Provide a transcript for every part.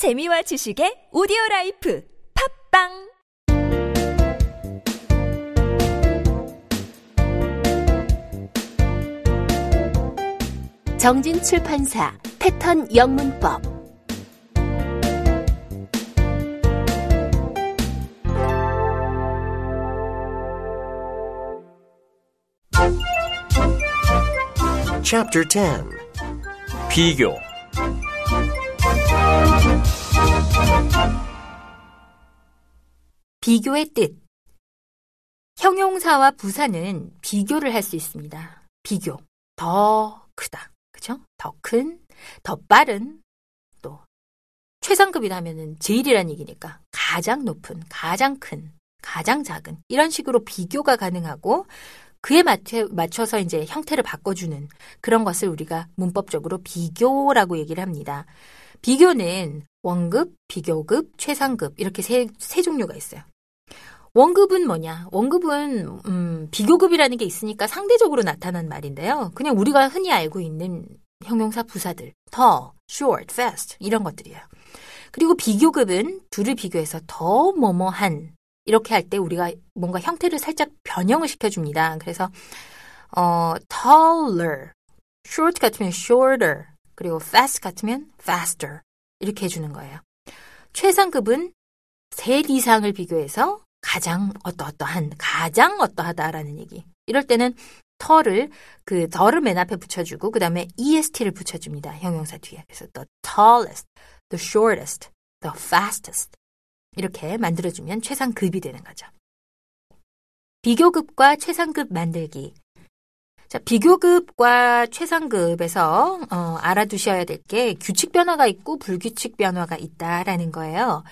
재미와 지식의 오디오 라이프 팝빵! 정진 출판사 패턴 영문법. Chapter 10 비교 비교의 뜻 형용사와 부사는 비교를 할 수 있습니다. 비교 더 크다. 그죠? 더 큰, 더 빠른, 또 최상급이다 하면은 제일이란 얘기니까 가장 높은, 가장 큰, 가장 작은 이런 식으로 비교가 가능하고 그에 맞춰, 맞춰서 이제 형태를 바꿔주는 그런 것을 우리가 문법적으로 비교라고 얘기를 합니다. 비교는 원급, 비교급, 최상급 이렇게 세, 세 종류가 있어요. 원급은 뭐냐? 원급은 음, 비교급이라는 게 있으니까 상대적으로 나타난 말인데요. 그냥 우리가 흔히 알고 있는 형용사 부사들, 더, short, fast 이런 것들이에요. 그리고 비교급은 둘을 비교해서 더 뭐뭐한 이렇게 할 때 우리가 뭔가 형태를 살짝 변형을 시켜줍니다. 그래서 어, taller, short 같으면 shorter, 그리고 fast 같으면 faster 이렇게 해주는 거예요. 최상급은 셋 이상을 비교해서 가장 어떠어떠한, 가장 어떠하다라는 얘기. 이럴 때는 터를 그 더를 맨 앞에 붙여주고 그 다음에 est를 붙여줍니다. 형용사 뒤에. 그래서 the tallest, the shortest, the fastest 이렇게 만들어주면 최상급이 되는 거죠. 비교급과 최상급 만들기. 자, 비교급과 최상급에서 어, 알아두셔야 될 게 규칙 변화가 있고 불규칙 변화가 있다라는 거예요.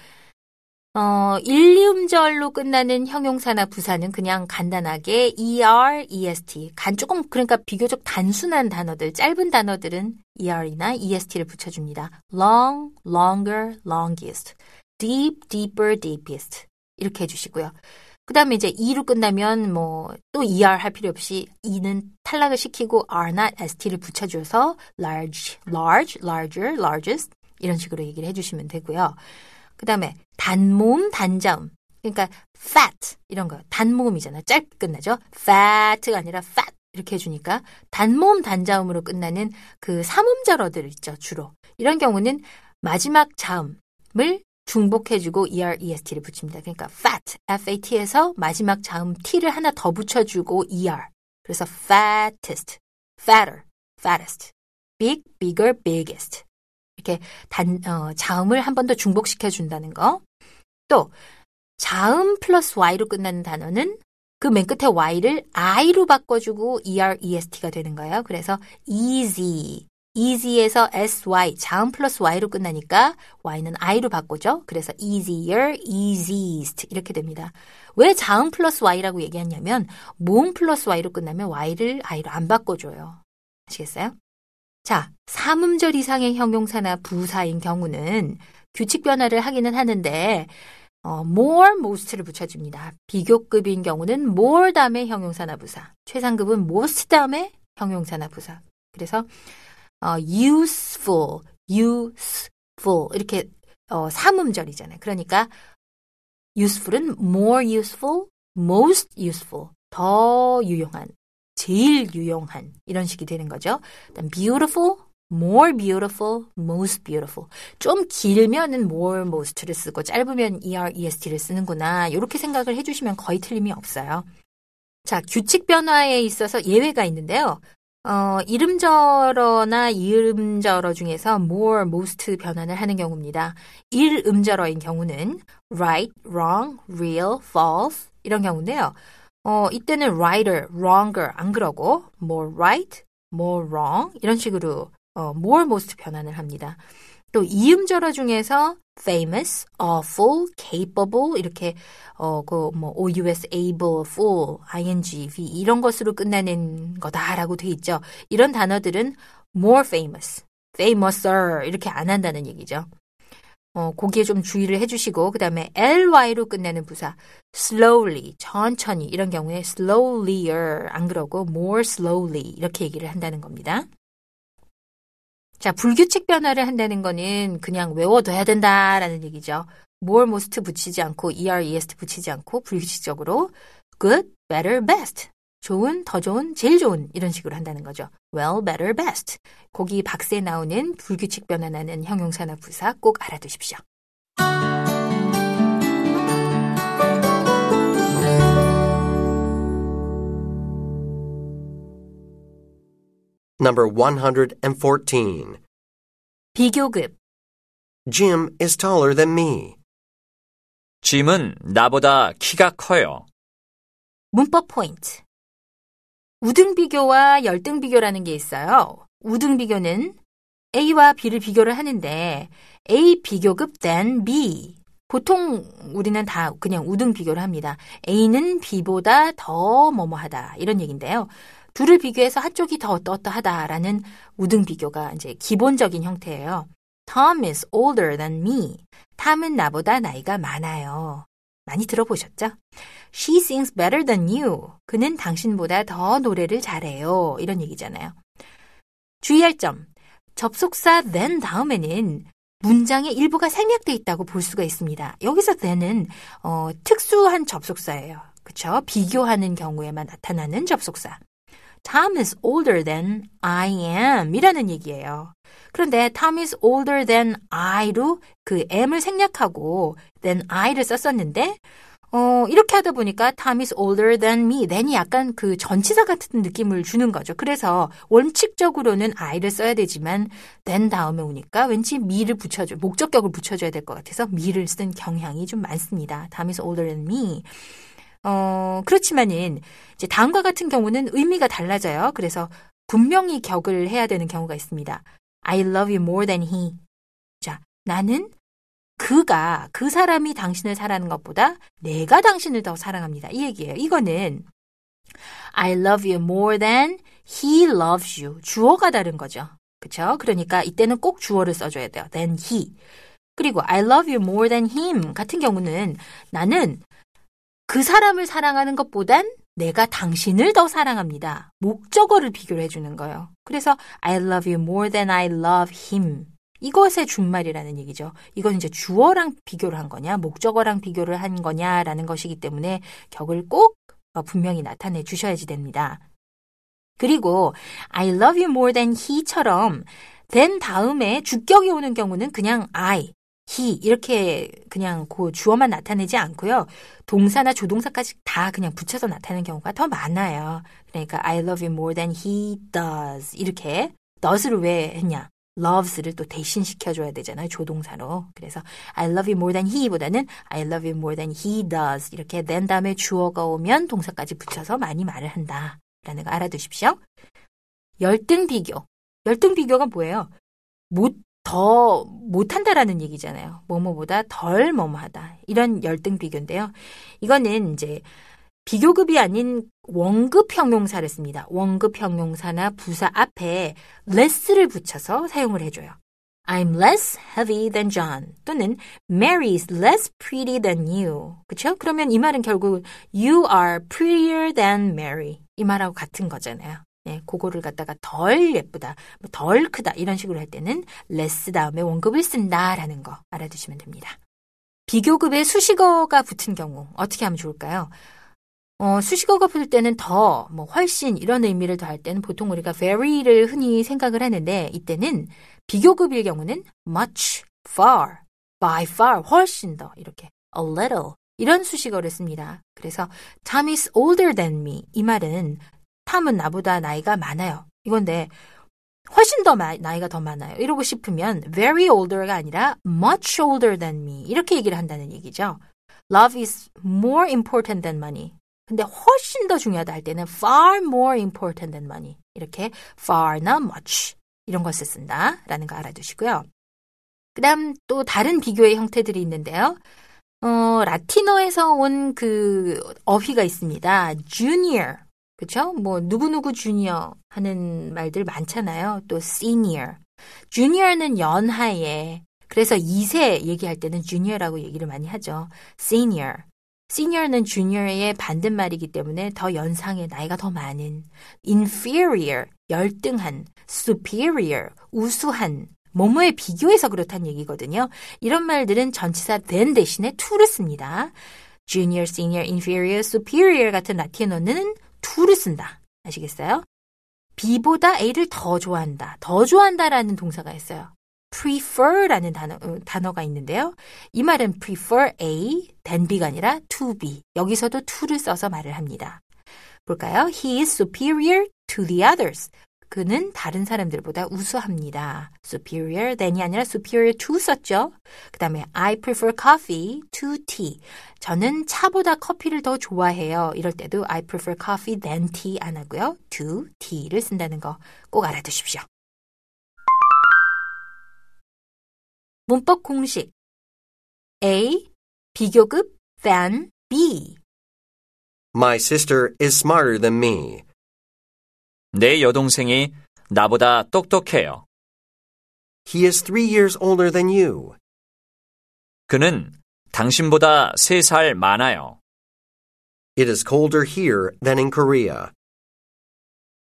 어, 1, 2음절로 끝나는 형용사나 부사는 그냥 간단하게 er, est, 간 조금 그러니까 비교적 단순한 단어들, 짧은 단어들은 er이나 est를 붙여줍니다. long, longer, longest, deep, deeper, deepest 이렇게 해주시고요. 그 다음에 이제 e로 끝나면 뭐 또 er 할 필요 없이 e는 탈락을 시키고 r나 st를 붙여줘서 large, large, larger, largest 이런 식으로 얘기를 해주시면 되고요. 그 다음에 단모음, 단자음. 그러니까 fat 이런 거 단모음이잖아. 짧게 끝나죠. fat가 아니라 fat 이렇게 해주니까 단모음, 단자음으로 끝나는 그 삼음절어들 있죠. 주로 이런 경우는 마지막 자음을 중복해주고 er, est를 붙입니다. 그러니까 fat, fat에서 마지막 자음 t를 하나 더 붙여주고 er. 그래서 fattest, fatter, fattest, big, bigger, biggest. 이렇게 단, 어, 자음을 한 번 더 중복시켜 준다는 거. 또, 자음 플러스 y로 끝나는 단어는 그 맨 끝에 y를 i로 바꿔주고 er, est가 되는 거예요. 그래서 easy, easy에서 sy, 자음 플러스 y로 끝나니까 y는 i로 바꾸죠. 그래서 easier, easiest 이렇게 됩니다. 왜 자음 플러스 y라고 얘기하냐면 모음 플러스 y로 끝나면 y를 i로 안 바꿔줘요. 아시겠어요? 자, 삼음절 이상의 형용사나 부사인 경우는 규칙 변화를 하기는 하는데 어, more, most를 붙여줍니다. 비교급인 경우는 more 다음에 형용사나 부사, 최상급은 most 다음에 형용사나 부사. 그래서 어, useful, useful 이렇게 어, 삼음절이잖아요. 그러니까 useful은 more useful, most useful, 더 유용한, 제일 유용한 이런 식이 되는 거죠. 일단 beautiful, more beautiful, most beautiful. 좀 길면은 more, most를 쓰고 짧으면 er, est를 쓰는구나. 이렇게 생각을 해주시면 거의 틀림이 없어요. 자, 규칙 변화에 있어서 예외가 있는데요. 어, 이름절어나 이음절어 중에서 more, most 변환을 하는 경우입니다. 일음절어인 경우는 right, wrong, real, false 이런 경우인데요. 어, 이때는 righter, wronger 안 그러고 more right, more wrong 이런 식으로 어, more, most 변환을 합니다. 또 이음절어 중에서 famous, awful, capable 이렇게 어그뭐ous, able, full, ing, v 이런 것으로 끝나는 거다라고 돼 있죠. 이런 단어들은 more famous, famouser 이렇게 안 한다는 얘기죠. 어, 거기에 좀 주의를 해주시고 그 다음에 ly로 끝내는 부사 slowly 천천히 이런 경우에 slowlier 안 그러고 more slowly 이렇게 얘기를 한다는 겁니다. 자, 불규칙 변화를 한다는 거는 그냥 외워둬야 된다라는 얘기죠. more, most 붙이지 않고 er, est 붙이지 않고 불규칙적으로 good, better, best. 좋은, 더 좋은, 제일 좋은 이런 식으로 한다는 거죠. well, better, best. 거기 박스에 나오는 불규칙 변화나는 형용사나 부사 꼭 알아두십시오. Number 114. 비교급. Jim is taller than me. 짐은 나보다 키가 커요. 문법 포인트. 우등 비교와 열등 비교라는 게 있어요. 우등 비교는 A와 B를 비교를 하는데 A 비교급 then B. 보통 우리는 다 그냥 우등 비교를 합니다. A는 B보다 더 뭐뭐하다 이런 얘기인데요. 둘을 비교해서 한쪽이 더 어떠어떠하다라는 우등 비교가 이제 기본적인 형태예요. Tom is older than me. 탐은 나보다 나이가 많아요. 많이 들어보셨죠? She sings better than you. 그는 당신보다 더 노래를 잘해요. 이런 얘기잖아요. 주의할 점. 접속사 then 다음에는 문장의 일부가 생략돼 있다고 볼 수가 있습니다. 여기서 then은 어, 특수한 접속사예요. 그쵸? 비교하는 경우에만 나타나는 접속사. Tom is older than I am 이라는 얘기예요. 그런데 Tom is older than I로 그 M을 생략하고 than I를 썼었는데 어, 이렇게 하다 보니까 Tom is older than me. than이 약간 그 전치사 같은 느낌을 주는 거죠. 그래서 원칙적으로는 I를 써야 되지만 than 다음에 오니까 왠지 me를 붙여줘, 목적격을 붙여줘야 될 것 같아서 me를 쓴 경향이 좀 많습니다. Tom is older than me. 어, 그렇지만은 이제 다음과 같은 경우는 의미가 달라져요. 그래서 분명히 격을 해야 되는 경우가 있습니다. I love you more than he. 자, 나는 그가 그 사람이 당신을 사랑하는 것보다 내가 당신을 더 사랑합니다. 이 얘기예요. 이거는 I love you more than he loves you. 주어가 다른 거죠. 그쵸? 그러니까 이때는 꼭 주어를 써줘야 돼요. than he. 그리고 I love you more than him 같은 경우는 나는 그 사람을 사랑하는 것보단 내가 당신을 더 사랑합니다. 목적어를 비교를 해주는 거예요. 그래서 I love you more than I love him. 이것의 준말이라는 얘기죠. 이건 이제 주어랑 비교를 한 거냐, 목적어랑 비교를 한 거냐라는 것이기 때문에 격을 꼭 어, 분명히 나타내 주셔야지 됩니다. 그리고 I love you more than he처럼 then 다음에 주격이 오는 경우는 그냥 I, he 이렇게 그냥 그 주어만 나타내지 않고요. 동사나 조동사까지 다 그냥 붙여서 나타내는 경우가 더 많아요. 그러니까 I love you more than he does 이렇게 does를 왜 했냐? Loves를 또 대신 시켜줘야 되잖아요. 조동사로. 그래서 I love you more than he보다는 I love you more than he does 이렇게 then 다음에 주어가 오면 동사까지 붙여서 많이 말을 한다. 라는 거 알아두십시오. 열등 비교. 열등 비교가 뭐예요? 못, 더 못한다라는 얘기잖아요. 뭐뭐보다 덜 뭐뭐하다. 이런 열등 비교인데요. 이거는 이제 비교급이 아닌 원급 형용사를 씁니다. 원급 형용사나 부사 앞에 less를 붙여서 사용을 해줘요. I'm less heavy than John 또는 Mary is less pretty than you. 그쵸? 그러면 이 말은 결국 you are prettier than Mary 이 말하고 같은 거잖아요. 네, 그거를 갖다가 덜 예쁘다, 뭐덜 크다 이런 식으로 할 때는 less 다음에 원급을 쓴다라는 거 알아두시면 됩니다. 비교급에 수식어가 붙은 경우 어떻게 하면 좋을까요? 어, 수식어가 붙을 때는 더, 뭐, 훨씬 이런 의미를 더할 때는 보통 우리가 very를 흔히 생각을 하는데 이때는 비교급일 경우는 much, far, by far, 훨씬 더 이렇게 a little 이런 수식어를 씁니다. 그래서 Tom is older than me 이 말은 탐은 나보다 나이가 많아요. 이건데 훨씬 더 마, 나이가 더 많아요. 이러고 싶으면 very older가 아니라 much older than me 이렇게 얘기를 한다는 얘기죠. Love is more important than money. 근데 훨씬 더 중요하다 할 때는 far more important than money. 이렇게 far나 much 이런 것을 쓴다라는 거 알아두시고요. 그 다음 또 다른 비교의 형태들이 있는데요. 어, 라틴어에서 온 그 어휘가 있습니다. junior. 그쵸? 뭐, 누구누구 주니어 하는 말들 많잖아요. 또 senior. junior는 연하에. 그래서 2세 얘기할 때는 junior라고 얘기를 많이 하죠. senior. Senior는 junior의 반대말이기 때문에 더 연상의 나이가 더 많은 inferior 열등한 superior 우수한 뭐뭐에 비교해서 그렇다는 얘기거든요. 이런 말들은 전치사 than 대신에 to를 씁니다. junior, senior, inferior, superior 같은 라틴어는 to를 쓴다. 아시겠어요? B보다 A를 더 좋아한다. 더 좋아한다라는 동사가 있어요. Prefer라는 단어, 어, 단어가 있는데요. 이 말은 prefer A than B가 아니라 to B. 여기서도 to를 써서 말을 합니다. 볼까요? He is superior to the others. 그는 다른 사람들보다 우수합니다. superior than이 아니라 superior to 썼죠. 그 다음에 I prefer coffee to tea. 저는 차보다 커피를 더 좋아해요. 이럴 때도 I prefer coffee than tea 안 하고요. to tea를 쓴다는 거 꼭 알아두십시오. 문법 공식 A 비교급 than B My sister is smarter than me. 내 여동생이 나보다 똑똑해요. He is three years older than you. 그는 당신보다 세 살 많아요. It is colder here than in Korea.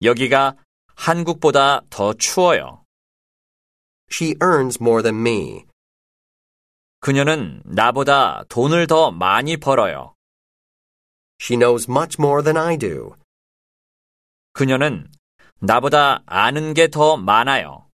여기가 한국보다 더 추워요. She earns more than me. 그녀는 나보다 돈을 더 많이 벌어요. She knows much more than I do. 그녀는 나보다 아는 게 더 많아요.